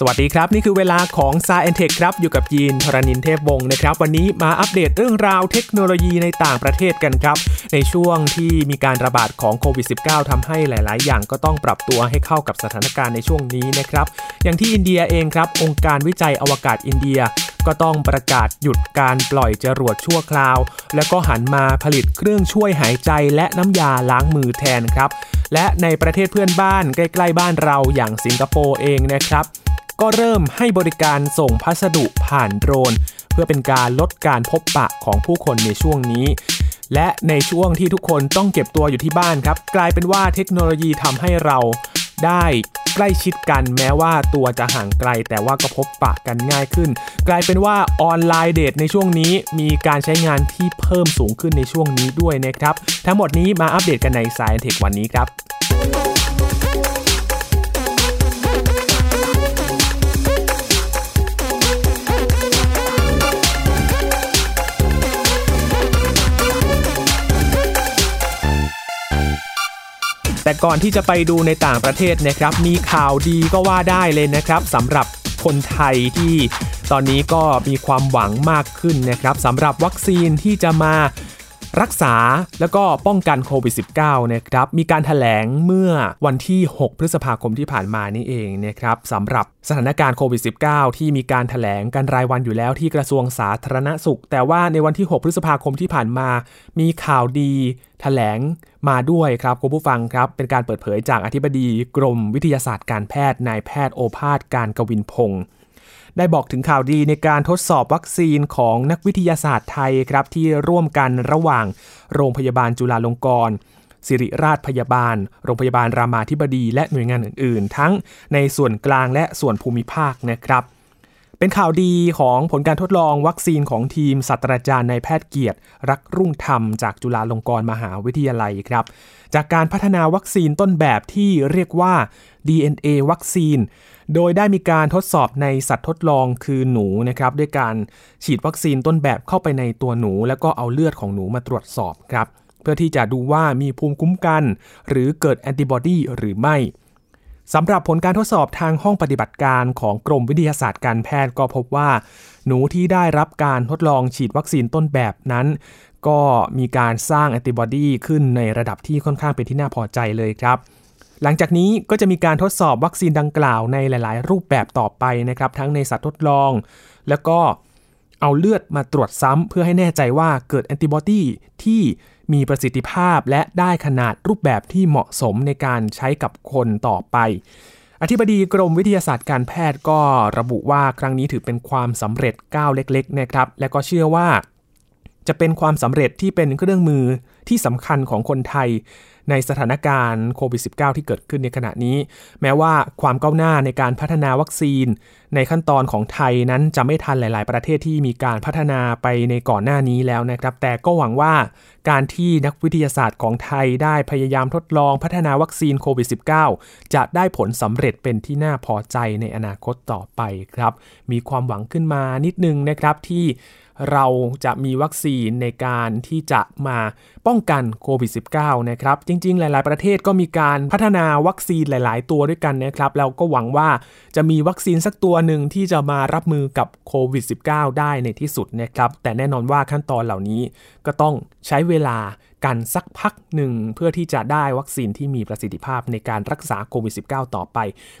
สวัสดีครับ นี่คือเวลาของ s ายแอนเทคครับ อยู่กับยีนทรณินเทพวงศ์นะครับ วันนี้มาอัปเดตเรื่องราวเทคโนโลยีในต่างประเทศกันครับ ในช่วงที่มีการระบาดของโควิด -19 ทำให้หลาย ๆ อย่างก็ต้องปรับตัวให้เข้ากับสถานการณ์ในช่วงนี้นะครับ อย่างที่อินเดียเองครับ องค์การวิจัยอวกาศอินเดียก็ต้องประกาศหยุดการปล่อยจรวดชั่วคราว แล้วก็หันมาผลิตเครื่องช่วยหายใจและน้ำยาล้างมือแทนครับ และในประเทศเพื่อนบ้านใกล้ ๆ บ้านเราอย่างสิงคโปร์เองนะครับ ก็เริ่มให้บริการส่งพัสดุผ่านโดรน เพื่อเป็นการลดการพบปะของผู้คนในช่วงนี้ และในช่วงที่ทุกคนต้องเก็บตัวอยู่ที่บ้านครับ กลายเป็นว่าเทคโนโลยีทำให้เราได้ใกล้ชิดกันแม้ว่าตัวจะห่างไกล แต่ว่าก็พบปะกันง่ายขึ้น กลายเป็นว่าออนไลน์เดทในช่วงนี้มีการใช้งานที่เพิ่มสูงขึ้นในช่วงนี้ด้วยนะครับ ทั้งหมดนี้มาอัปเดตกันในสายเทควันนี้ครับ ก่อนที่จะไปดูในต่างประเทศนะครับ มีข่าวดีก็ว่าได้เลยนะครับสำหรับคนไทยที่ตอนนี้ก็มีความหวังมากขึ้นนะครับสำหรับวัคซีนที่จะมา รักษาแล้วก็ป้องกันโควิด -19 นะครับ มีการถแถลงเมื่อวันที่ 6 พฤษภาคมที่ผ่านมานี่เองนะครับสำหรับสถานการณ์โควิด -19 ที่มีการถแถลงกันรายวันอยู่แล้วที่กระทรวงสาธารณสุข แต่ว่าในวันที่ 6 พฤษภาคมที่ผ่านมา มีข่าวดีถแถลงมาด้วยครับคุณผู้ฟังครับ เป็นการเปิดเผยจากอธิบดีกรมวิทยาศาสตร์การแพทย์นายแพทย์โอภาสการกวินพงศ์ ได้บอกถึงข่าวดีในการทดสอบวัคซีนของนักวิทยาศาสตร์ไทยครับที่ร่วมกันระหว่างโรงพยาบาลจุฬาลงกรณ์สิริราชพยาบาล โรงพยาบาลรามาธิบดี และหน่วยงานอื่น ๆ ทั้งในส่วนกลางและส่วนภูมิภาคนะครับ เป็นข่าวดีของผลการทดลองวัคซีนของทีมศาสตราจารย์นายแพทย์เกียรติ รักรุ่งธรรม จากจุฬาลงกรณ์มหาวิทยาลัยครับ จากการพัฒนาวัคซีนต้นแบบที่เรียกว่า DNA วัคซีน โดยได้มีการทดสอบในสัตว์ทดลองคือหนูนะครับ ด้วยการฉีดวัคซีนต้นแบบเข้าไปในตัวหนู แล้วก็เอาเลือดของหนูมาตรวจสอบครับ เพื่อที่จะดูว่ามีภูมิคุ้มกัน หรือเกิดแอนติบอดีหรือไม่ สำหรับผลการทดสอบทางห้องปฏิบัติการของกรมวิทยาศาสตร์การแพทย์ก็พบว่า หนูที่ได้รับการทดลองฉีดวัคซีนต้นแบบนั้น ก็มีการสร้างแอนติบอดีขึ้นในระดับที่ค่อนข้างเป็นที่น่าพอใจเลยครับหลังจากนี้ก็จะมีการทดสอบวัคซีนดังกล่าวในหลาย ๆ รูปแบบต่อไปนะครับ ทั้งในสัตว์ทดลอง แล้วก็เอาเลือดมาตรวจซ้ำเพื่อให้แน่ใจว่าเกิดแอนติบอดีที่ มีประสิทธิภาพและได้ขนาดรูปแบบที่เหมาะสมในการใช้กับคนต่อไป อธิบดีกรมวิทยาศาสตร์การแพทย์ก็ระบุว่าครั้งนี้ถือเป็นความสำเร็จก้าวเล็กๆนะครับ และก็เชื่อว่าจะเป็นความสำเร็จที่เป็นเครื่องมือที่สำคัญของคนไทย ในสถานการณ์โควิด -19 ที่เกิดขึ้นในขณะนี้ แม้ว่าความก้าวหน้าในการพัฒนาวัคซีน ในขั้นตอนของไทยนั้นจะไม่ทันหลาย ๆ ประเทศที่มีการพัฒนาไปในก่อนหน้านี้แล้วนะครับ แต่ก็หวังว่าการที่นักวิทยาศาสตร์ของไทยได้พยายามทดลองพัฒนาวัคซีนโควิด -19 จะได้ผลสำเร็จเป็นที่น่าพอใจในอนาคตต่อไปครับ มีความหวังขึ้นมานิดนึงนะครับที่ เราจะมีวัคซีนในการที่จะมาป้องกันโควิด -19 นะครับ จริง ๆ หลาย ๆ ประเทศก็มีการพัฒนาวัคซีนหลาย ๆ ตัวด้วยกันนะครับแล้วก็หวังว่าจะมีวัคซีนสักตัวหนึ่งที่จะมารับมือกับโควิด -19 ได้ในที่สุดนะครับ แต่แน่นอนว่าขั้นตอนเหล่านี้ก็ต้องใช้เวลากันสักพักหนึ่งเพื่อที่จะได้วัคซีนที่มีประสิทธิภาพในการรักษาโควิด -19 ต่อไป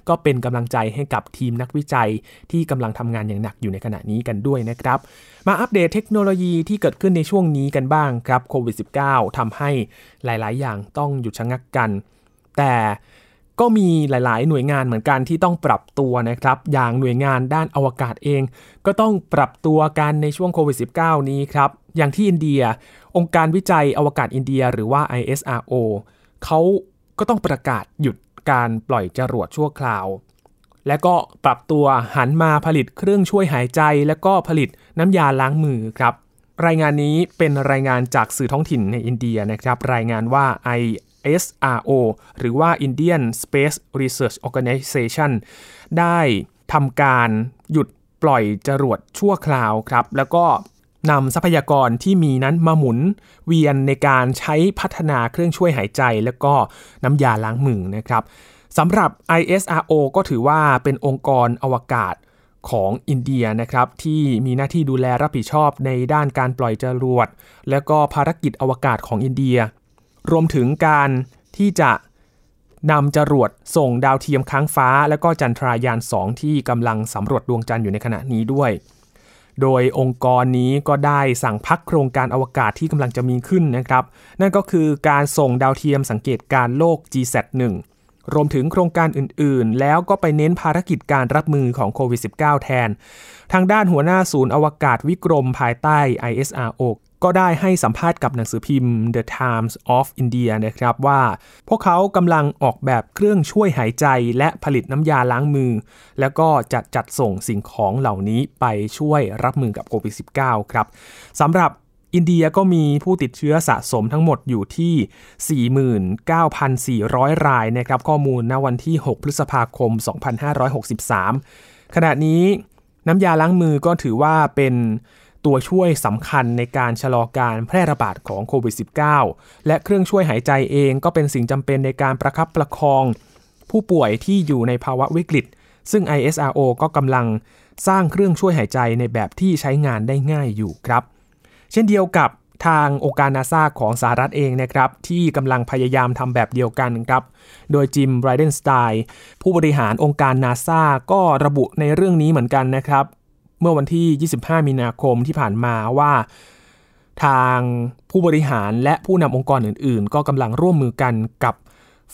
ก็เป็นกำลังใจให้กับทีมนักวิจัยที่กำลังทำงานอย่างหนักอยู่ในขณะนี้กันด้วยนะครับ มาอัปเดตเทคโนโลยีที่เกิดขึ้นในช่วงนี้กันบ้างครับโควิด -19 ทำให้หลาย ๆ อย่างต้องหยุดชะงักกัน แต่ก็มีหลาย ๆ หน่วยงานเหมือนกันที่ต้องปรับตัวนะครับ อย่างหน่วยงานด้านอวกาศเอง ก็ต้องปรับตัวกันในช่วงโควิด -19 นี้ครับ อย่างที่อินเดีย องค์การวิจัยอวกาศอินเดีย หรือว่า ISRO เขาก็ต้องประกาศหยุดการปล่อยจรวดชั่วคราว และก็ปรับตัวหันมาผลิตเครื่องช่วยหายใจ และก็ผลิตน้ำยาล้างมือครับ รายงานนี้เป็นรายงานจากสื่อท้องถิ่นในอินเดียนะครับ รายงานว่า ISRO หรือว่า Indian Space Research Organization ได้ทำการหยุดปล่อยจรวดชั่วคราวครับ แล้วก็นำทรัพยากรที่มีนั้นมาหมุนเวียนในการใช้พัฒนาเครื่องช่วยหายใจ แล้วก็น้ำยาล้างมือนะครับ สำหรับ ISRO ก็ถือว่าเป็นองค์กรอวกาศของอินเดียนะครับที่มีหน้าที่ดูแลรับผิดชอบในด้านการปล่อยจรวด และก็ภารกิจอวกาศของอินเดีย รวมถึงการที่จะนำจรวดส่งดาวเทียมค้างฟ้า และก็จันทรายาน 2 ที่กำลังสำรวจดวงจันทร์อยู่ในขณะนี้ด้วย โดยองค์กรนี้ก็ได้สั่งพักโครงการอวกาศที่กำลังจะมีขึ้นนะครับ นั่นก็คือการส่งดาวเทียมสังเกตการโลก GSAT-1 รวมถึงโครงการอื่นๆ แล้วก็ไปเน้นภารกิจการรับมือของโควิด -19 แทน ทางด้านหัวหน้าศูนย์อวกาศวิกรมภายใต้ ISRO ก็ได้ให้สัมภาษณ์กับหนังสือพิมพ์ The Times of India นะครับว่า พวกเขากำลังออกแบบเครื่องช่วยหายใจและผลิตน้ำยาล้างมือ แล้วก็จะจัดส่งสิ่งของเหล่านี้ไปช่วยรับมือกับโควิด -19 ครับสำหรับ อินเดียก็มีผู้ติดเชื้อสะสมทั้งหมดอยู่ที่ 49,400 รายนะครับข้อมูลณวันที่ 6 พฤษภาคม 2563 ขณะนี้น้ำยาล้างมือก็ถือว่าเป็นตัวช่วยสำคัญในการชะลอการแพร่ระบาดของโควิด -19 และเครื่องช่วยหายใจเองก็เป็นสิ่งจำเป็นในการประคับประคอง ผู้ป่วยที่อยู่ในภาวะวิกฤต ซึ่ง ISRO ก็กำลังสร้างเครื่องช่วยหายใจในแบบที่ใช้งานได้ง่ายอยู่ครับ เช่นเดียวกับทางองค์การนาซาของสหรัฐเองนะครับที่กำลังพยายามทำแบบเดียวกันครับโดยจิมไรเดนสไตน์ผู้บริหารองค์การนาซาก็ระบุในเรื่องนี้เหมือนกันนะครับ เมื่อวันที่ 25 มีนาคมที่ผ่านมาว่า ทางผู้บริหารและผู้นำองค์กรอื่น ๆ ก็กำลังร่วมมือกันกับ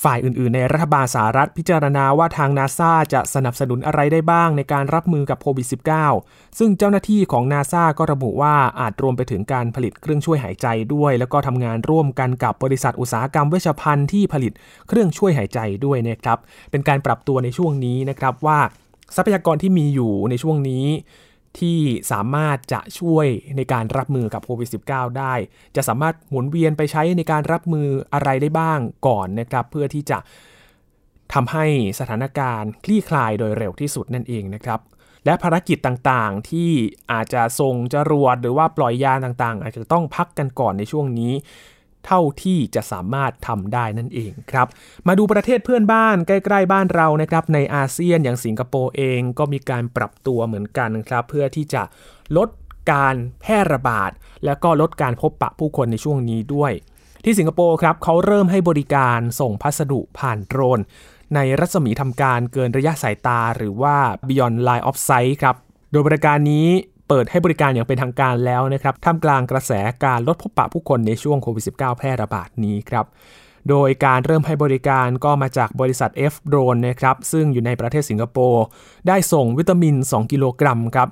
ฝ่ายอื่นๆ ในรัฐบาลสหรัฐพิจารณาว่าทางนาซาจะสนับสนุนอะไรได้บ้างในการรับมือกับโควิด -19 ซึ่งเจ้าหน้าที่ของนาซาก็ระบุว่าอาจรวมไปถึงการผลิตเครื่องช่วยหายใจด้วย แล้วก็ทำงานร่วมกันกับบริษัทอุตสาหกรรมเวชภัณฑ์ที่ผลิตเครื่องช่วยหายใจด้วยนะครับ เป็นการปรับตัวในช่วงนี้นะครับว่าทรัพยากรที่มีอยู่ในช่วงนี้ ที่สามารถจะช่วยในการรับมือกับโควิด -19 ได้ จะสามารถหมุนเวียนไปใช้ในการรับมืออะไรได้บ้างก่อนนะครับ เพื่อที่จะทำให้สถานการณ์คลี่คลายโดยเร็วที่สุดนั่นเองนะครับ และภารกิจต่างๆ ที่อาจจะส่งจรวดหรือว่าปล่อยยานต่างๆ อาจจะต้องพักกันก่อนในช่วงนี้ เท่าที่จะสามารถทำได้นั่นเองครับ มาดูประเทศเพื่อนบ้านใกล้ ๆ บ้านเรานะครับในอาเซียนอย่างสิงคโปร์เองก็มีการปรับตัวเหมือนกันครับ เพื่อที่จะลดการแพร่ระบาด และก็ลดการพบปะผู้คนในช่วงนี้ด้วย ที่สิงคโปร์ครับเขาเริ่มให้บริการส่งพัสดุผ่านโดรน ในรัศมีทำการเกินระยะสายตา หรือว่า beyond line of sight ครับโดยบริการนี้ เปิดให้บริการอย่างเป็นทางการแล้วนะครับท่ามกลางกระแสการลดพบปะผู้คนในช่วงโควิด -19 แพร่ระบาดนี้ครับโดยการเริ่มให้บริการก็มาจากบริษัท F Drone นะครับซึ่งอยู่ในประเทศสิงคโปร์ได้ส่งวิตามิน 2 กิโลกรัมครับ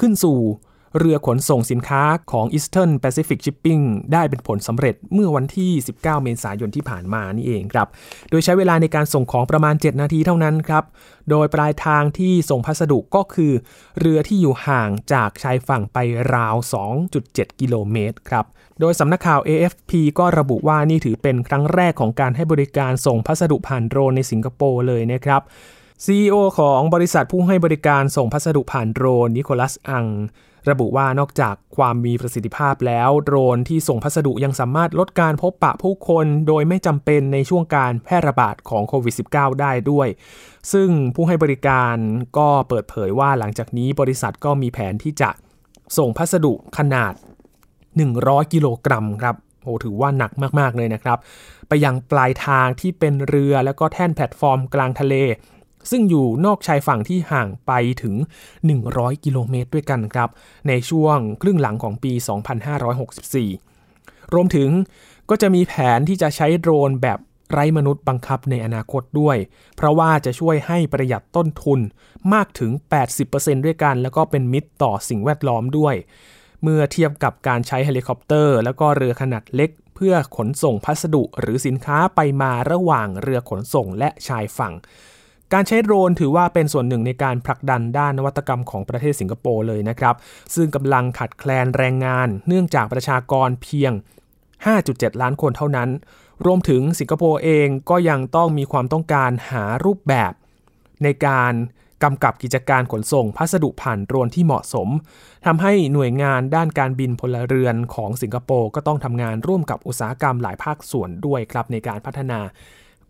ขึ้นสู่ เรือขนส่งสินค้าของ Eastern Pacific Shipping ได้เป็นผลสำเร็จเมื่อวันที่ 19 เมษายนที่ผ่านมานี่เองครับ โดยใช้เวลาในการส่งของประมาณ 7 นาทีเท่านั้นครับ โดยปลายทางที่ส่งพัสดุก็คือ เรือที่อยู่ห่างจากชายฝั่งไปราว 2.7 กิโลเมตรครับ โดยสำนักข่าว AFP ก็ระบุว่านี่ถือเป็นครั้งแรกของการให้บริการส่งพัสดุผ่านโดรนในสิงคโปร์เลยนะครับ CEO ของบริษัทผู้ให้บริการส่งพัสดุผ่านโดรนนิโคลัสอัง ระบุว่านอกจากความมีประสิทธิภาพแล้ว โดรนที่ส่งพัสดุยังสามารถลดการพบปะผู้คนโดยไม่จำเป็นในช่วงการแพร่ระบาดของโควิด -19 ได้ด้วย ซึ่งผู้ให้บริการก็เปิดเผยว่าหลังจากนี้บริษัทก็มีแผนที่จะส่งพัสดุขนาด 100 กิโลกรัมครับโอ้ถือว่าหนักมาก ๆ เลยนะครับ ไปยังปลายทางที่เป็นเรือแล้วก็แท่นแพลตฟอร์มกลางทะเล ซึ่งอยู่นอกชายฝั่งที่ห่างไปถึง 100 กิโลเมตรด้วยกันครับ ในช่วงครึ่งหลังของปี 2564 รวมถึงก็จะมีแผนที่จะใช้โดรนแบบไร้มนุษย์บังคับในอนาคตด้วย เพราะว่าจะช่วยให้ประหยัดต้นทุนมากถึง 80%ด้วยกัน แล้วก็เป็นมิตรต่อสิ่งแวดล้อมด้วย เมื่อเทียบกับการใช้เฮลิคอปเตอร์ แล้วก็เรือขนาดเล็ก เพื่อขนส่งพัสดุหรือสินค้าไปมาระหว่างเรือขนส่งและชายฝั่ง การใช้โดรนถือว่าเป็นส่วนหนึ่งในการผลักดันด้านนวัตกรรมของประเทศสิงคโปร์เลยนะครับ ซึ่งกำลังขัดแคลนแรงงาน เนื่องจากประชากรเพียง 5.7 ล้านคนเท่านั้น รวมถึงสิงคโปร์เองก็ยังต้องมีความต้องการหารูปแบบ ในการกำกับกิจการขนส่งพัสดุผ่านโดรนที่เหมาะสมทำให้หน่วยงานด้านการบินพลเรือนของสิงคโปร์ก็ต้องทำงานร่วมกับอุตสาหกรรมหลายภาคส่วนด้วยครับในการพัฒนา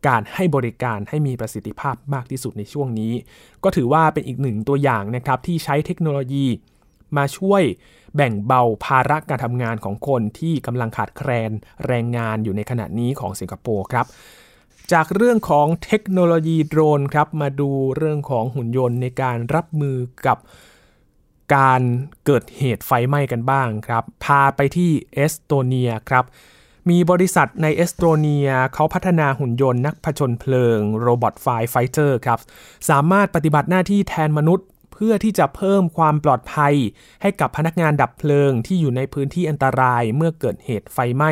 การให้บริการให้มีประสิทธิภาพมากที่สุดในช่วงนี้ ก็ถือว่าเป็นอีกหนึ่งตัวอย่างนะครับที่ใช้เทคโนโลยีมาช่วยแบ่งเบาภาระการทำงานของคนที่กำลังขาดแคลนแรงงานอยู่ในขณะนี้ของสิงคโปร์ครับ จากเรื่องของเทคโนโลยีโดรนครับมาดูเรื่องของหุ่นยนต์ในการรับมือกับการเกิดเหตุไฟไหม้กันบ้างครับ พาไปที่เอสโตเนียครับ มีบริษัทในเอสโตเนียเขาพัฒนาหุ่นยนต์นักผจญเพลิง robot firefighter ครับ สามารถปฏิบัติหน้าที่แทนมนุษย์ เพื่อที่จะเพิ่มความปลอดภัย ให้กับพนักงานดับเพลิงที่อยู่ในพื้นที่อันตรายเมื่อเกิดเหตุไฟไหม้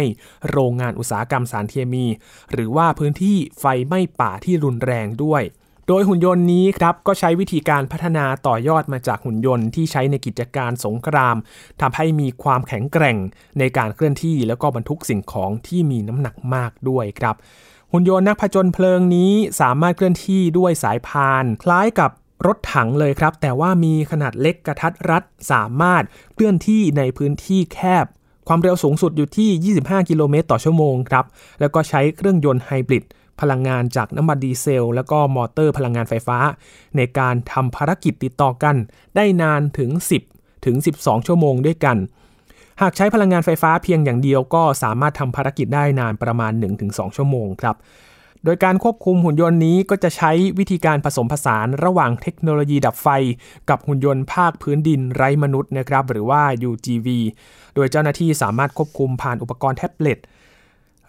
โรงงานอุตสาหกรรมสารเคมี หรือว่าพื้นที่ไฟไหม้ป่าที่รุนแรงด้วย โดยหุ่นยนต์นี้ครับก็ใช้วิธีการพัฒนาต่อยอดมาจากหุ่นยนต์ที่ใช้ในกิจการสงครามทำให้มีความแข็งแกร่งในการเคลื่อนที่แล้วก็บรรทุกสิ่งของที่มีน้ำหนักมากด้วยครับ หุ่นยนต์นักผจญเพลิงนี้สามารถเคลื่อนที่ด้วยสายพาน คล้ายกับรถถังเลยครับ แต่ว่ามีขนาดเล็กกระทัดรัดสามารถเคลื่อนที่ในพื้นที่แคบ ความเร็วสูงสุดอยู่ที่ 25 กิโลเมตรต่อชั่วโมงครับแล้วก็ใช้เครื่องยนต์ไฮบริด พลังงานจากน้ำมันดีเซล แล้วก็มอเตอร์พลังงานไฟฟ้า ในการทำภารกิจติดต่อกัน ได้นานถึง 10 ถึง 12 ชั่วโมงด้วยกัน หากใช้พลังงานไฟฟ้าเพียงอย่างเดียวก็สามารถทำภารกิจได้นานประมาณ 1-2 ชั่วโมงครับโดยการควบคุมหุ่นยนต์นี้ก็จะใช้วิธีการผสมผสานระหว่างเทคโนโลยีดับไฟ กับหุ่นยนต์ภาคพื้นดินไร้มนุษย์นะครับหรือว่า UGV โดยเจ้าหน้าที่สามารถควบคุมผ่านอุปกรณ์แท็บเล็ต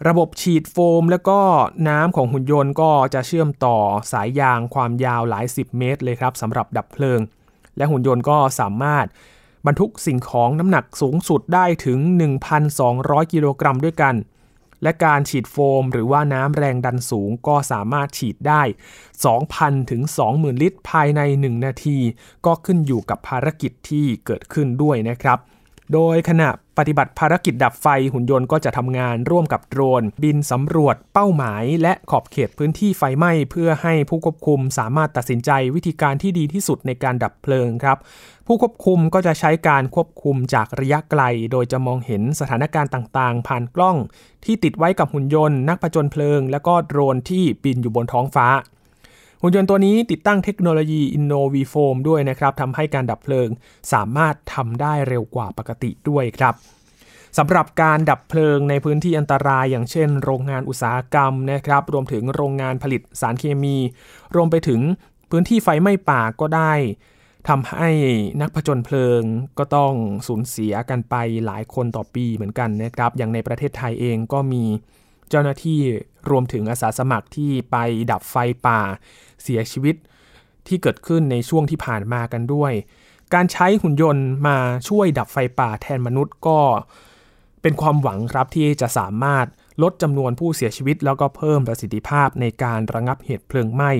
ระบบฉีดโฟม และก็น้ำของหุ่นยนต์ก็จะเชื่อมต่อสายยางความยาวหลาย 10 เมตรเลยครับสำหรับดับเพลิง และหุ่นยนต์ก็สามารถบรรทุกสิ่งของน้ำหนักสูงสุดได้ถึง 1,200 กิโลกรัมด้วยกัน และการฉีดโฟม หรือว่าน้ำแรงดันสูงก็สามารถฉีดได้ 2,000 ถึง 20,000 ลิตรภายใน 1 นาที ก็ขึ้นอยู่กับภารกิจที่เกิดขึ้นด้วยนะครับ โดยขณะปฏิบัติภารกิจดับไฟหุ่นยนต์ก็จะทำงานร่วมกับโดรน บินสำรวจเป้าหมาย และขอบเขตพื้นที่ไฟไหม้ เพื่อให้ผู้ควบคุมสามารถตัดสินใจวิธีการที่ดีที่สุดในการดับเพลิงครับ ผู้ควบคุมก็จะใช้การควบคุมจากระยะไกล โดยจะมองเห็นสถานการณ์ต่างๆ ผ่านกล้อง ที่ติดไว้กับหุ่นยนต์ นักผจญเพลิง และก็โดรนที่บินอยู่บนท้องฟ้า หุ่นยนต์ตัวนี้ติดตั้งเทคโนโลยี InnoVFoam ด้วยนะครับทำให้การดับเพลิงสามารถทำได้เร็วกว่าปกติด้วยครับสำหรับการดับเพลิงในพื้นที่อันตรายอย่างเช่น โรงงานอุตสาหกรรมนะครับ รวมถึงโรงงานผลิตสารเคมี รวมไปถึงพื้นที่ไฟไหม้ป่าก็ได้ทำให้นักผจญเพลิงก็ต้องสูญเสียกันไปหลายคนต่อปีเหมือนกันนะครับ อย่างในประเทศไทยเองก็มี เจ้าหน้าที่รวมถึงอาสาสมัครที่ไปดับไฟป่า เสียชีวิตที่เกิดขึ้นในช่วงที่ผ่านมากันด้วย การใช้หุ่นยนต์มาช่วยดับไฟป่าแทนมนุษย์ก็เป็นความหวังครับที่จะสามารถลดจำนวนผู้เสียชีวิต แล้วก็เพิ่มประสิทธิภาพในการระงับเหตุเพลิงไหม้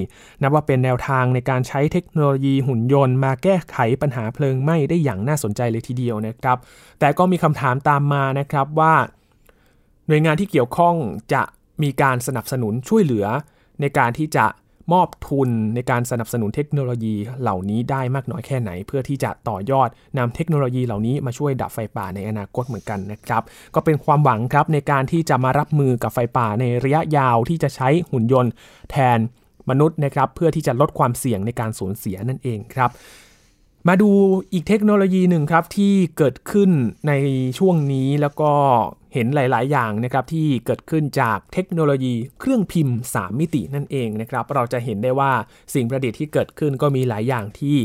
นับว่าเป็นแนวทางในการใช้เทคโนโลยีหุ่นยนต์ มาแก้ไขปัญหาเพลิงไหม้ได้อย่างน่าสนใจเลยทีเดียวนะครับ แต่ก็มีคำถามตามมานะครับว่า หน่วยงานที่เกี่ยวข้องจะมีการสนับสนุนช่วยเหลือ ในการที่จะมอบทุนในการสนับสนุนเทคโนโลยีเหล่านี้ได้มากน้อยแค่ไหน เพื่อที่จะต่อยอดนำเทคโนโลยีเหล่านี้มาช่วยดับไฟป่าในอนาคตเหมือนกันนะครับ ก็เป็นความหวังครับในการที่จะมารับมือกับไฟป่าในระยะยาวที่จะใช้หุ่นยนต์แทนมนุษย์นะครับเพื่อที่จะลดความเสี่ยงในการสูญเสียนั่นเองครับ มาดูอีกเทคโนโลยีหนึ่งครับที่เกิดขึ้นในช่วงนี้แล้วก็เห็นหลาย ๆ อย่างนะครับที่เกิดขึ้นจากเทคโนโลยีเครื่องพิมพ์ 3 มิตินั่นเองนะครับ เราจะเห็นได้ว่าสิ่งประดิษฐ์ที่เกิดขึ้นก็มีหลายอย่างที่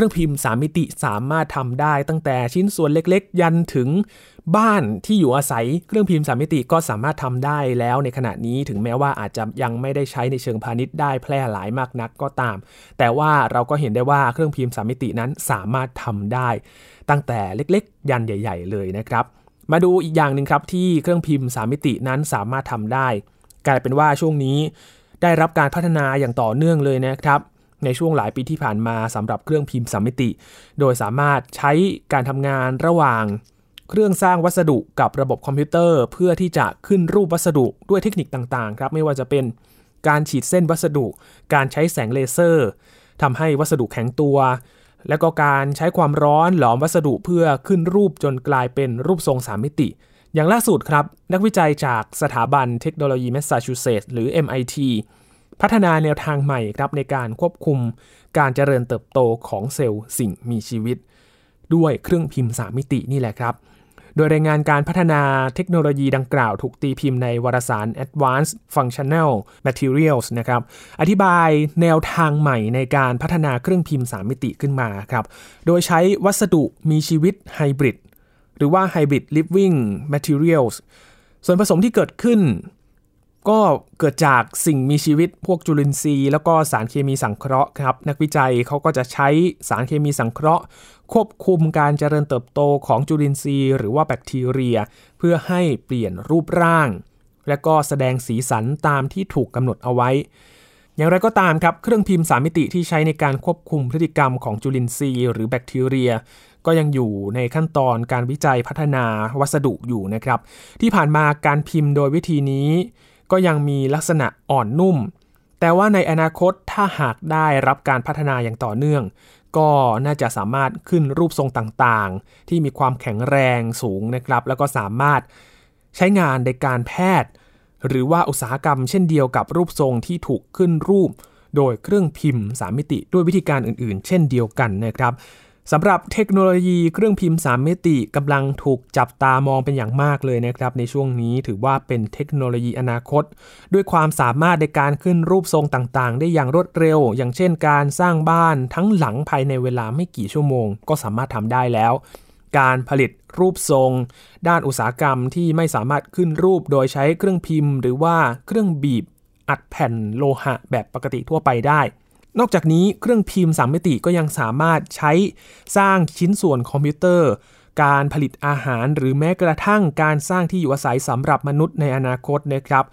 เครื่องพิมพ์ 3 มิติสามารถทำได้ตั้งแต่ชิ้นส่วนเล็กๆ ยันถึงบ้านที่อยู่อาศัยเครื่องพิมพ์ 3 มิติก็สามารถทำได้แล้วในขณะนี้ถึงแม้ว่าอาจจะยังไม่ได้ใช้ในเชิงพาณิชย์ได้แพร่หลายมากนักก็ตาม แต่ว่าเราก็เห็นได้ว่าเครื่องพิมพ์ 3 มิตินั้นสามารถทำได้ ตั้งแต่เล็กๆ ยันใหญ่ ๆ เลยนะครับ มาดูอีกอย่างหนึ่งครับที่เครื่องพิมพ์ 3 มิตินั้นสามารถทำได้ กลายเป็นว่าช่วงนี้ได้รับการพัฒนาอย่างต่อเนื่องเลยนะครับ ในช่วงหลายปีที่ผ่านมาสำหรับเครื่องพิมพ์สามมิติ โดยสามารถใช้การทำงานระหว่างเครื่องสร้างวัสดุกับระบบคอมพิวเตอร์ เพื่อที่จะขึ้นรูปวัสดุด้วยเทคนิคต่างๆครับไม่ว่าจะเป็นการฉีดเส้นวัสดุ การใช้แสงเลเซอร์ทำให้วัสดุแข็งตัว และก็การใช้ความร้อนหลอมวัสดุเพื่อขึ้นรูปจนกลายเป็นรูปทรงสามมิติ อย่างล่าสุดครับ นักวิจัยจากสถาบันเทคโนโลยีแมสซาชูเซตส์หรือ MIT พัฒนาแนวทางใหม่ครับในการควบคุมการเจริญเติบโตของเซลล์สิ่งมีชีวิต ด้วยเครื่องพิมพ์ 3 มิตินี่แหละครับ โดยรายงานการพัฒนาเทคโนโลยีดังกล่าวถูกตีพิมพ์ในวารสาร Advanced Functional Materials นะครับอธิบายแนวทางใหม่ในการพัฒนาเครื่องพิมพ์ 3 มิติขึ้นมาครับโดยใช้วัสดุมีชีวิตไฮบริดหรือว่า Hybrid Living Materials ส่วนผสมที่เกิดขึ้น ก็เกิดจากสิ่งมีชีวิตพวกจุลินทรีย์ แล้วก็สารเคมีสังเคราะห์ครับ นักวิจัยเขาก็จะใช้สารเคมีสังเคราะห์ ควบคุมการเจริญเติบโตของจุลินทรีย์ หรือว่าแบคทีเรีย เพื่อให้เปลี่ยนรูปร่าง และก็แสดงสีสันตามที่ถูกกำหนดเอาไว้ อย่างไรก็ตามครับ เครื่องพิมพ์3มิติที่ใช้ในการควบคุมพฤติกรรมของจุลินทรีย์หรือแบคทีเรียก็ยังอยู่ในขั้นตอนการวิจัยพัฒนาวัสดุอยู่นะครับ ที่ผ่านมาการพิมพ์โดยวิธีนี้ ก็ยังมีลักษณะอ่อนนุ่ม แต่ว่าในอนาคตถ้าหากได้รับการพัฒนาอย่างต่อเนื่อง ก็น่าจะสามารถขึ้นรูปทรงต่างๆ ที่มีความแข็งแรงสูงนะครับ แล้วก็สามารถใช้งานในการแพทย์ หรือว่าอุตสาหกรรมเช่นเดียวกับรูปทรงที่ถูกขึ้นรูป โดยเครื่องพิมพ์ 3 มิติด้วยวิธีการอื่นๆ เช่นเดียวกันนะครับ สำหรับเทคโนโลยีเครื่องพิมพ์ 3 มิติกำลังถูกจับตามองเป็นอย่างมากเลยนะครับ ในช่วงนี้ถือว่าเป็นเทคโนโลยีอนาคต ด้วยความสามารถในการขึ้นรูปทรงต่างๆ ได้อย่างรวดเร็ว อย่างเช่นการสร้างบ้านทั้งหลังภายในเวลาไม่กี่ชั่วโมง ก็สามารถทำได้แล้ว การผลิตรูปทรง ด้านอุตสาหกรรมที่ไม่สามารถขึ้นรูปโดยใช้เครื่องพิมพ์ หรือว่าเครื่องบีบอัดแผ่นโลหะแบบปกติทั่วไปได้ นอกจากนี้เครื่องพิมพ์3มิติก็ยังสามารถใช้สร้างชิ้นส่วนคอมพิวเตอร์ การผลิตอาหารหรือแม้กระทั่งการสร้างที่อยู่อาศัยสำหรับมนุษย์ในอนาคตนะครับ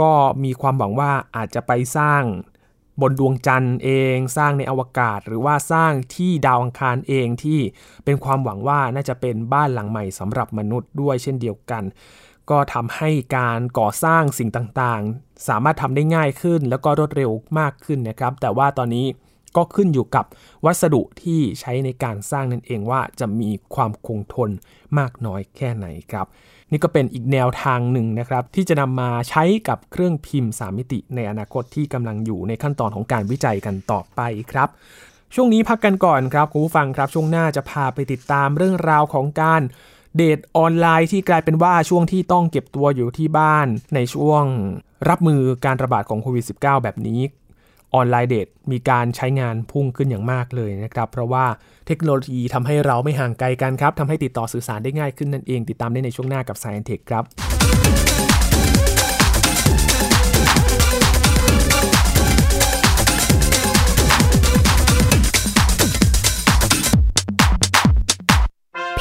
ก็มีความหวังว่าอาจจะไปสร้างบนดวงจันทร์เอง สร้างในอวกาศ หรือว่าสร้างที่ดาวอังคารเองที่เป็นความหวังว่าน่าจะเป็นบ้านหลังใหม่สำหรับมนุษย์ด้วยเช่นเดียวกัน ก็ทำให้การก่อสร้างสิ่งต่างๆ สามารถทำได้ง่ายขึ้น แล้วก็รวดเร็วมากขึ้นนะครับ แต่ว่าตอนนี้ก็ขึ้นอยู่กับวัสดุที่ใช้ในการสร้างนั่นเองว่าจะมีความคงทนมากน้อยแค่ไหนครับ นี่ก็เป็นอีกแนวทางหนึ่งนะครับ ที่จะนำมาใช้กับเครื่องพิมพ์ 3 มิติในอนาคตที่กำลังอยู่ในขั้นตอนของการวิจัยกันต่อไปครับ ช่วงนี้พักกันก่อนครับคุณผู้ฟังครับ ช่วงหน้าจะพาไปติดตามเรื่องราวของการ เดทออนไลน์ที่กลายเป็นว่าช่วงที่ต้องเก็บตัวอยู่ที่บ้านในช่วงรับมือการระบาดของโควิด -19 แบบนี้ ออนไลน์เดทมีการใช้งานพุ่งขึ้นอย่างมากเลยนะครับ เพราะว่าเทคโนโลยีทำให้เราไม่ห่างไกลกันครับทำให้ติดต่อสื่อสารได้ง่ายขึ้นนั่นเอง ติดตามได้ในช่วงหน้ากับ Science Tech ครับ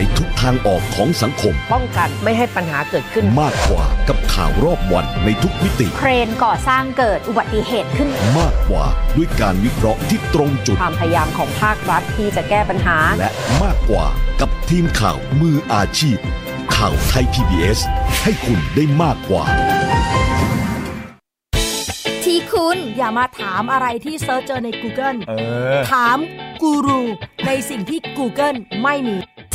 ในทุกทางออกของสังคม ป้องกันไม่ให้ปัญหาเกิดขึ้น มากกว่ากับข่าวรอบวันในทุกมิติ เครนก่อสร้างเกิดอุบัติเหตุขึ้น มากกว่าด้วยการวิเคราะห์ที่ตรงจุด ความพยายามของภาครัฐที่จะแก้ปัญหา และมากกว่ากับทีมข่าวมืออาชีพ ข่าวไทย PBS ให้คุณได้มากกว่าที่คุณอย่ามาถามอะไรที่ search เจอใน Google เออถามกูรูในสิ่งที่ Google ไม่มี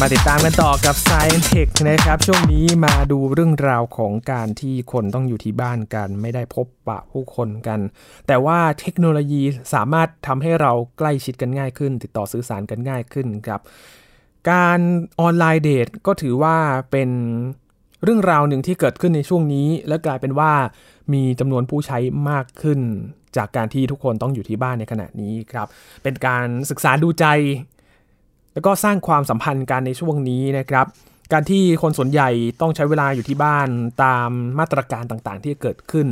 มาติดตามกันต่อกับ Science Tech นะครับ ช่วงนี้มาดูเรื่องราวของการที่คนต้องอยู่ที่บ้านกัน ไม่ได้พบปะผู้คนกัน แต่ว่าเทคโนโลยีสามารถทำให้เราใกล้ชิดกันง่ายขึ้น ติดต่อสื่อสารกันง่ายขึ้นครับ การออนไลน์เดทก็ถือว่าเป็นเรื่องราวหนึ่งที่เกิดขึ้นในช่วงนี้ และกลายเป็นว่ามีจำนวนผู้ใช้มากขึ้น จากการที่ทุกคนต้องอยู่ที่บ้านในขณะนี้ครับ เป็นการศึกษาดูใจ แล้วก็สร้างความสัมพันธ์กันในช่วงนี้นะครับ การที่คนส่วนใหญ่ต้องใช้เวลาอยู่ที่บ้านตามมาตรการต่างๆ ที่เกิดขึ้น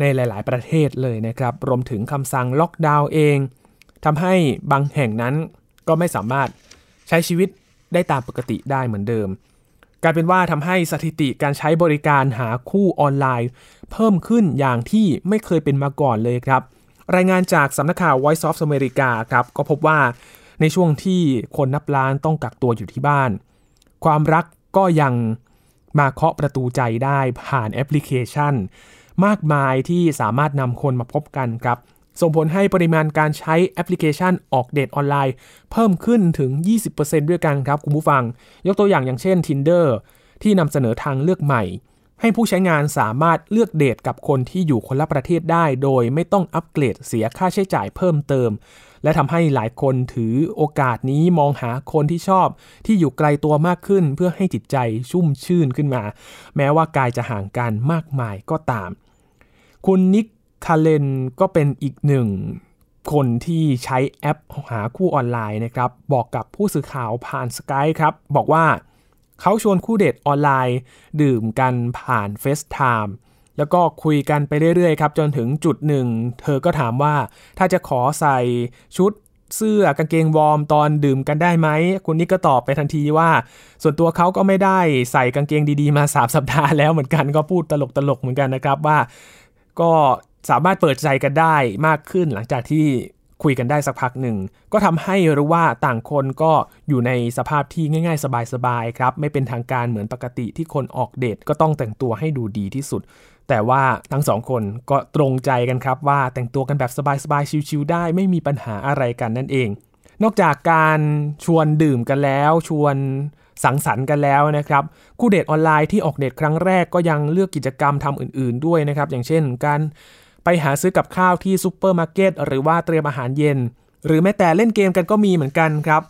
ในหลาย ๆ ประเทศเลยนะครับ รวมถึงคำสั่งล็อกดาวน์เองทำให้บางแห่งนั้นก็ไม่สามารถใช้ชีวิตได้ตามปกติได้เหมือนเดิมกลายเป็นว่าทำให้สถิติการใช้บริการหาคู่ออนไลน์ เพิ่มขึ้นอย่างที่ไม่เคยเป็นมาก่อนเลยครับ รายงานจากสำนักข่าว Voice of America ครับก็พบว่า ในช่วงที่คนนับล้านต้องกักตัวอยู่ที่บ้าน ความรักก็ยังมาเคาะประตูใจได้ผ่านแอปพลิเคชัน มากมายที่สามารถนำคนมาพบกันครับ ส่งผลให้ปริมาณการใช้แอปพลิเคชันออกเดทออนไลน์ เพิ่มขึ้นถึง 20%ด้วยกันครับคุณผู้ฟัง ยกตัวอย่างอย่างเช่น Tinder ที่นำเสนอทางเลือกใหม่ ให้ผู้ใช้งานสามารถเลือกเดทกับคนที่อยู่คนละประเทศได้ โดยไม่ต้องอัปเกรดเสียค่าใช้จ่ายเพิ่มเติม และทำให้หลายคนถือโอกาสนี้มองหาคนที่ชอบ ที่อยู่ไกลตัวมากขึ้น เพื่อให้จิตใจชุ่มชื่นขึ้นมา แม้ว่ากายจะห่างกันมากมายก็ตาม คุณนิกคาเลนก็เป็นอีกหนึ่งคนที่ใช้แอปหาคู่ออนไลน์นะครับ บอกกับผู้สื่อข่าวผ่าน Skype ครับ บอกว่า เขาชวนคู่เดทออนไลน์ ดื่มกันผ่านเฟ e ไทม์แล้วก็คุยกันไปเรื่อยๆครับจนถึงจุดหนึ่ง เธอก็ถามว่าถ้าจะขอใส่ชุดเสื้อกางเกงวอร์มตอนดื่มกันได้ไหมคุณนิกก็ตอบไปทันทีว่า ส่วนตัวเขาก็ไม่ได้ใส่กางเกงดีๆ มา3สัปดาห์แล้วเหมือนกันก็พูดตลกๆเหมือนกันนะครับว่า ก็สามารถเปิดใจกันได้มากขึ้นหลังจากที่ คุยกันได้สักพักหนึ่ง ก็ทำให้รู้ว่าต่างคนก็อยู่ในสภาพที่ง่าย ๆ สบายๆครับ ไม่เป็นทางการเหมือนปกติที่คนออกเดทก็ต้องแต่งตัวให้ดูดีที่สุด แต่ว่าทั้งสองคนก็ตรงใจกันครับว่าแต่งตัวกันแบบสบายๆชิวๆได้ไม่มีปัญหาอะไรกันนั่นเอง นอกจากการชวนดื่มกันแล้วชวนสังสรรค์กันแล้วนะครับคู่เดทออนไลน์ที่ออกเดทครั้งแรกก็ยังเลือกกิจกรรมทำอื่น ๆด้วยนะครับ อย่างเช่นการ ไปหาซื้อกับข้าวที่ซูเปอร์มาร์เก็ตหรือว่าเตรียมอาหารเย็น หรือแม้แต่เล่นเกมกันก็มีเหมือนกันครับ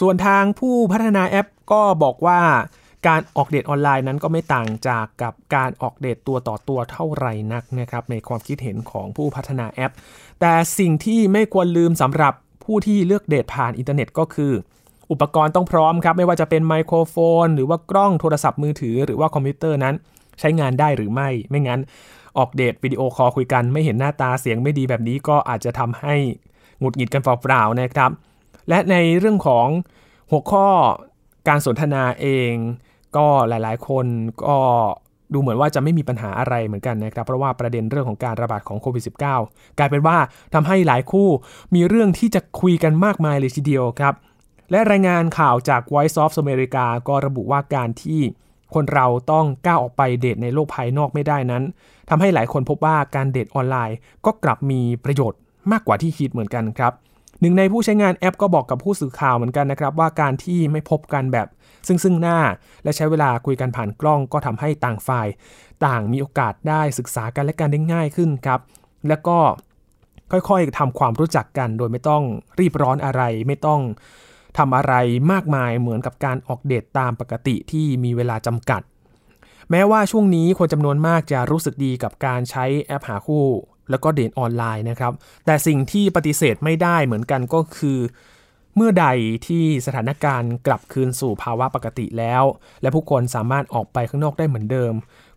ส่วนทางผู้พัฒนาแอปก็บอกว่าการออกเดทออนไลน์นั้นก็ไม่ต่างจากกับการออกเดทตัวต่อตัวเท่าไหร่นักนะครับในความคิดเห็นของผู้พัฒนาแอป แต่สิ่งที่ไม่ควรลืมสำหรับผู้ที่เลือกเดทผ่านอินเทอร์เน็ตก็คือ อุปกรณ์ต้องพร้อมครับ ไม่ว่าจะเป็นไมโครโฟน หรือว่ากล้องโทรศัพท์มือถือ หรือว่าคอมพิวเตอร์นั้น ใช้งานได้หรือไม่ไม่งั้น ออกเดทวิดีโอคอลคุยกันไม่เห็นหน้าตาเสียงไม่ดีแบบนี้ก็อาจจะทำให้หงุดหงิดกันเปล่าๆนะครับ และในเรื่องของหัวข้อการสนทนาเอง ก็หลายๆ คนก็ดูเหมือนว่าจะไม่มีปัญหาอะไรเหมือนกันนะครับ เพราะว่าประเด็นเรื่องของการระบาดของโควิด -19 กลายเป็นว่าทำให้หลายคู่มีเรื่องที่จะคุยกันมากมายเลยทีเดียวครับ และรายงานข่าวจาก Voice of America ก็ระบุว่าการที่ คนเราต้องก้าวออกไปเดทในโลกภายนอกไม่ได้นั้นทำให้หลายคนพบว่าการเดทออนไลน์ ก็กลับมีประโยชน์มากกว่าที่คิดเหมือนกันครับหนึ่งในผู้ใช้งานแอปก็บอกกับผู้สื่อข่าวเหมือนกันนะครับ ว่าการที่ไม่พบกันแบบ ซึ่งซึ่งหน้า และใช้เวลาคุยกันผ่านกล้องก็ทำให้ต่างฝ่าย ต่างมีโอกาสได้ศึกษากันและกันได้ง่ายขึ้นครับ แล้วก็ค่อยๆทำความรู้จักกัน โดยไม่ต้องรีบร้อนอะไร ไม่ต้อง ทำอะไรมากมายเหมือนกับการออกเดทตามปกติที่มีเวลาจำกัด แม้ว่าช่วงนี้คนจำนวนมากจะรู้สึกดีกับการใช้แอปหาคู่ แล้วก็เดทออนไลน์นะครับ แต่สิ่งที่ปฏิเสธไม่ได้เหมือนกันก็คือ เมื่อใดที่สถานการณ์กลับคืนสู่ภาวะปกติแล้ว และผู้คนสามารถออกไปข้างนอกได้เหมือนเดิม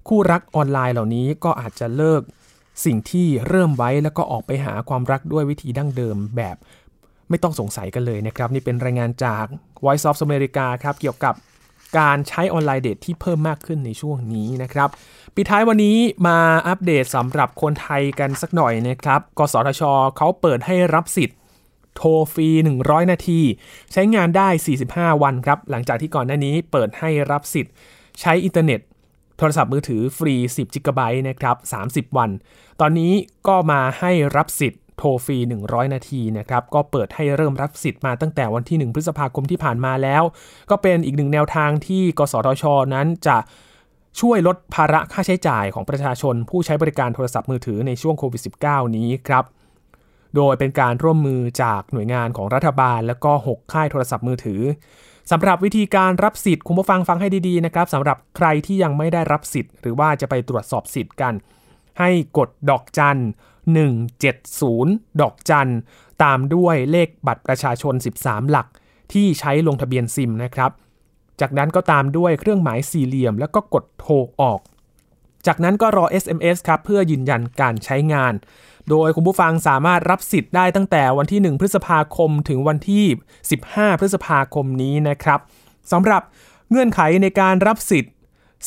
คู่รักออนไลน์เหล่านี้ก็อาจจะเลิกสิ่งที่เริ่มไว้แล้วก็ออกไปหาความรักด้วยวิธีดั้งเดิมแบบ ไม่ต้องสงสัยกันเลยนะครับนี่เป็นรายงานจาก Voice of America ครับเกี่ยวกับการใช้ออนไลน์เดทที่เพิ่มมากขึ้นในช่วงนี้นะครับปิดท้ายวันนี้มาอัปเดตสำหรับคนไทยกันสักหน่อยนะครับกสทชเขาเปิดให้รับสิทธิ์โทรฟรี 100 นาที ใช้งานได้ 45 วันครับ หลังจากที่ก่อนหน้านี้เปิดให้รับสิทธิ์ ใช้อินเทอร์เน็ต โทรศัพท์มือถือฟรี 10 GB นะครับ 30 วัน ตอนนี้ก็มาให้รับสิทธิ์ โทรฟรี 100 นาทีนะครับ ก็เปิดให้เริ่มรับสิทธิ์มาตั้งแต่วันที่ 1 พฤษภาคมที่ผ่านมาแล้ว ก็เป็นอีกหนึ่งแนวทางที่ กสทช นั้นจะช่วยลดภาระค่าใช้จ่ายของประชาชน ผู้ใช้บริการโทรศัพท์มือถือในช่วงโควิด -19 นี้ครับ โดยเป็นการร่วมมือจากหน่วยงานของรัฐบาล และก็ 6 ค่ายโทรศัพท์มือถือสำหรับวิธีการรับสิทธิ์คุณผู้ฟังฟังให้ดีๆนะครับสำหรับใครที่ยังไม่ได้รับสิทธิ์ หรือว่าจะไปตรวจสอบสิทธิ์กัน ให้กดดอกจัน 170 ดอกจัน ตามด้วยเลขบัตรประชาชน 13 หลัก ที่ใช้ลงทะเบียนซิมนะครับ จากนั้นก็ตามด้วยเครื่องหมายสี่เหลี่ยม แล้วก็กดโทรออก จากนั้นก็รอ SMS ครับเพื่อยืนยันการใช้งาน โดยคุณผู้ฟังสามารถรับสิทธิ์ได้ตั้งแต่วันที่ 1 พฤษภาคมถึงวันที่ 15 พฤษภาคมนี้นะครับสำหรับเงื่อนไขในการรับสิทธิ์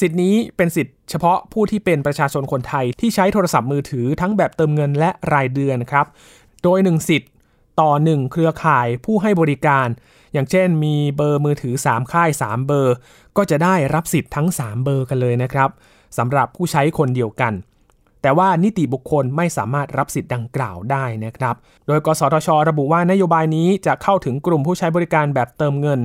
สิทธิ์นี้เป็นสิทธิ์เฉพาะผู้ที่เป็นประชาชนคนไทยที่ใช้โทรศัพท์มือถือทั้งแบบเติมเงินและรายเดือนครับ โดย 1 สิทธิ์ต่อ 1 เครือข่ายผู้ให้บริการ อย่างเช่นมีเบอร์มือถือ 3 ค่าย 3 เบอร์ ก็จะได้รับสิทธิ์ทั้ง 3 เบอร์กันเลยนะครับสำหรับผู้ใช้คนเดียวกัน แต่ว่านิติบุคคลไม่สามารถรับสิทธิ์ดังกล่าวได้นะครับ โดยกสทช ระบุว่านโยบายนี้จะเข้าถึงกลุ่มผู้ใช้บริการแบบเติมเงิน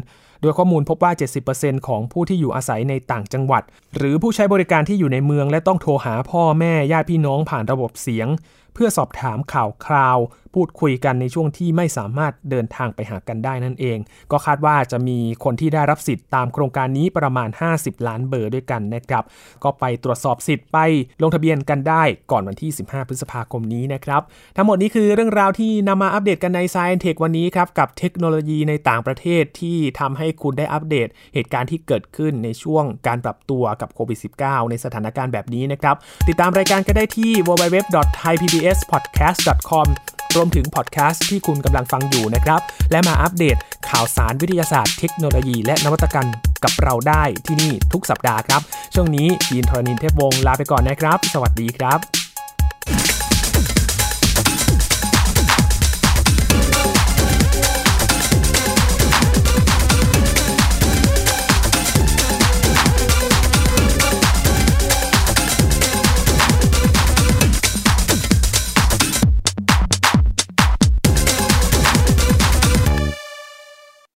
ดยข้อมูลพบว่า 70%ของผู้ที่อยู่อาศัยในต่างจังหวัด หรือผู้ใช้บริการที่อยู่ในเมืองและต้องโทรหาพ่อแม่ญาติพี่น้องผ่านระบบเสียง เพื่อสอบถามข่าวคราว พูดคุยกันในช่วงที่ไม่สามารถเดินทางไปหากันได้นั่นเอง ก็คาดว่าจะมีคนที่ได้รับสิทธิ์ตามโครงการนี้ประมาณ 50 ล้านเบอร์ด้วยกันนะครับ ก็ไปตรวจสอบสิทธิ์ไปลงทะเบียนกันได้ก่อนวันที่ 15 พฤษภาคมนี้นะครับ ทั้งหมดนี้คือเรื่องราวที่นำมาอัปเดตกันใน Science Tech วันนี้ครับกับเทคโนโลยีในต่างประเทศที่ทำให้คุณได้อัปเดต เหตุการณ์ที่เกิดขึ้นในช่วงการปรับตัวกับโควิด -19 ในสถานการณ์แบบนี้นะครับ ติดตามรายการก็ได้ที่ www.thaipbspodcast.com รวมถึงพอดแคสต์ที่คุณกำลังฟังอยู่นะครับ และมาอัปเดตข่าวสารวิทยาศาสตร์เทคโนโลยี และนวัตกรรมกับเราได้ที่นี่ทุกสัปดาห์ครับ ช่วงนี้ยินทรณินเทพวงศ์ลาไปก่อนนะครับ สวัสดีครับ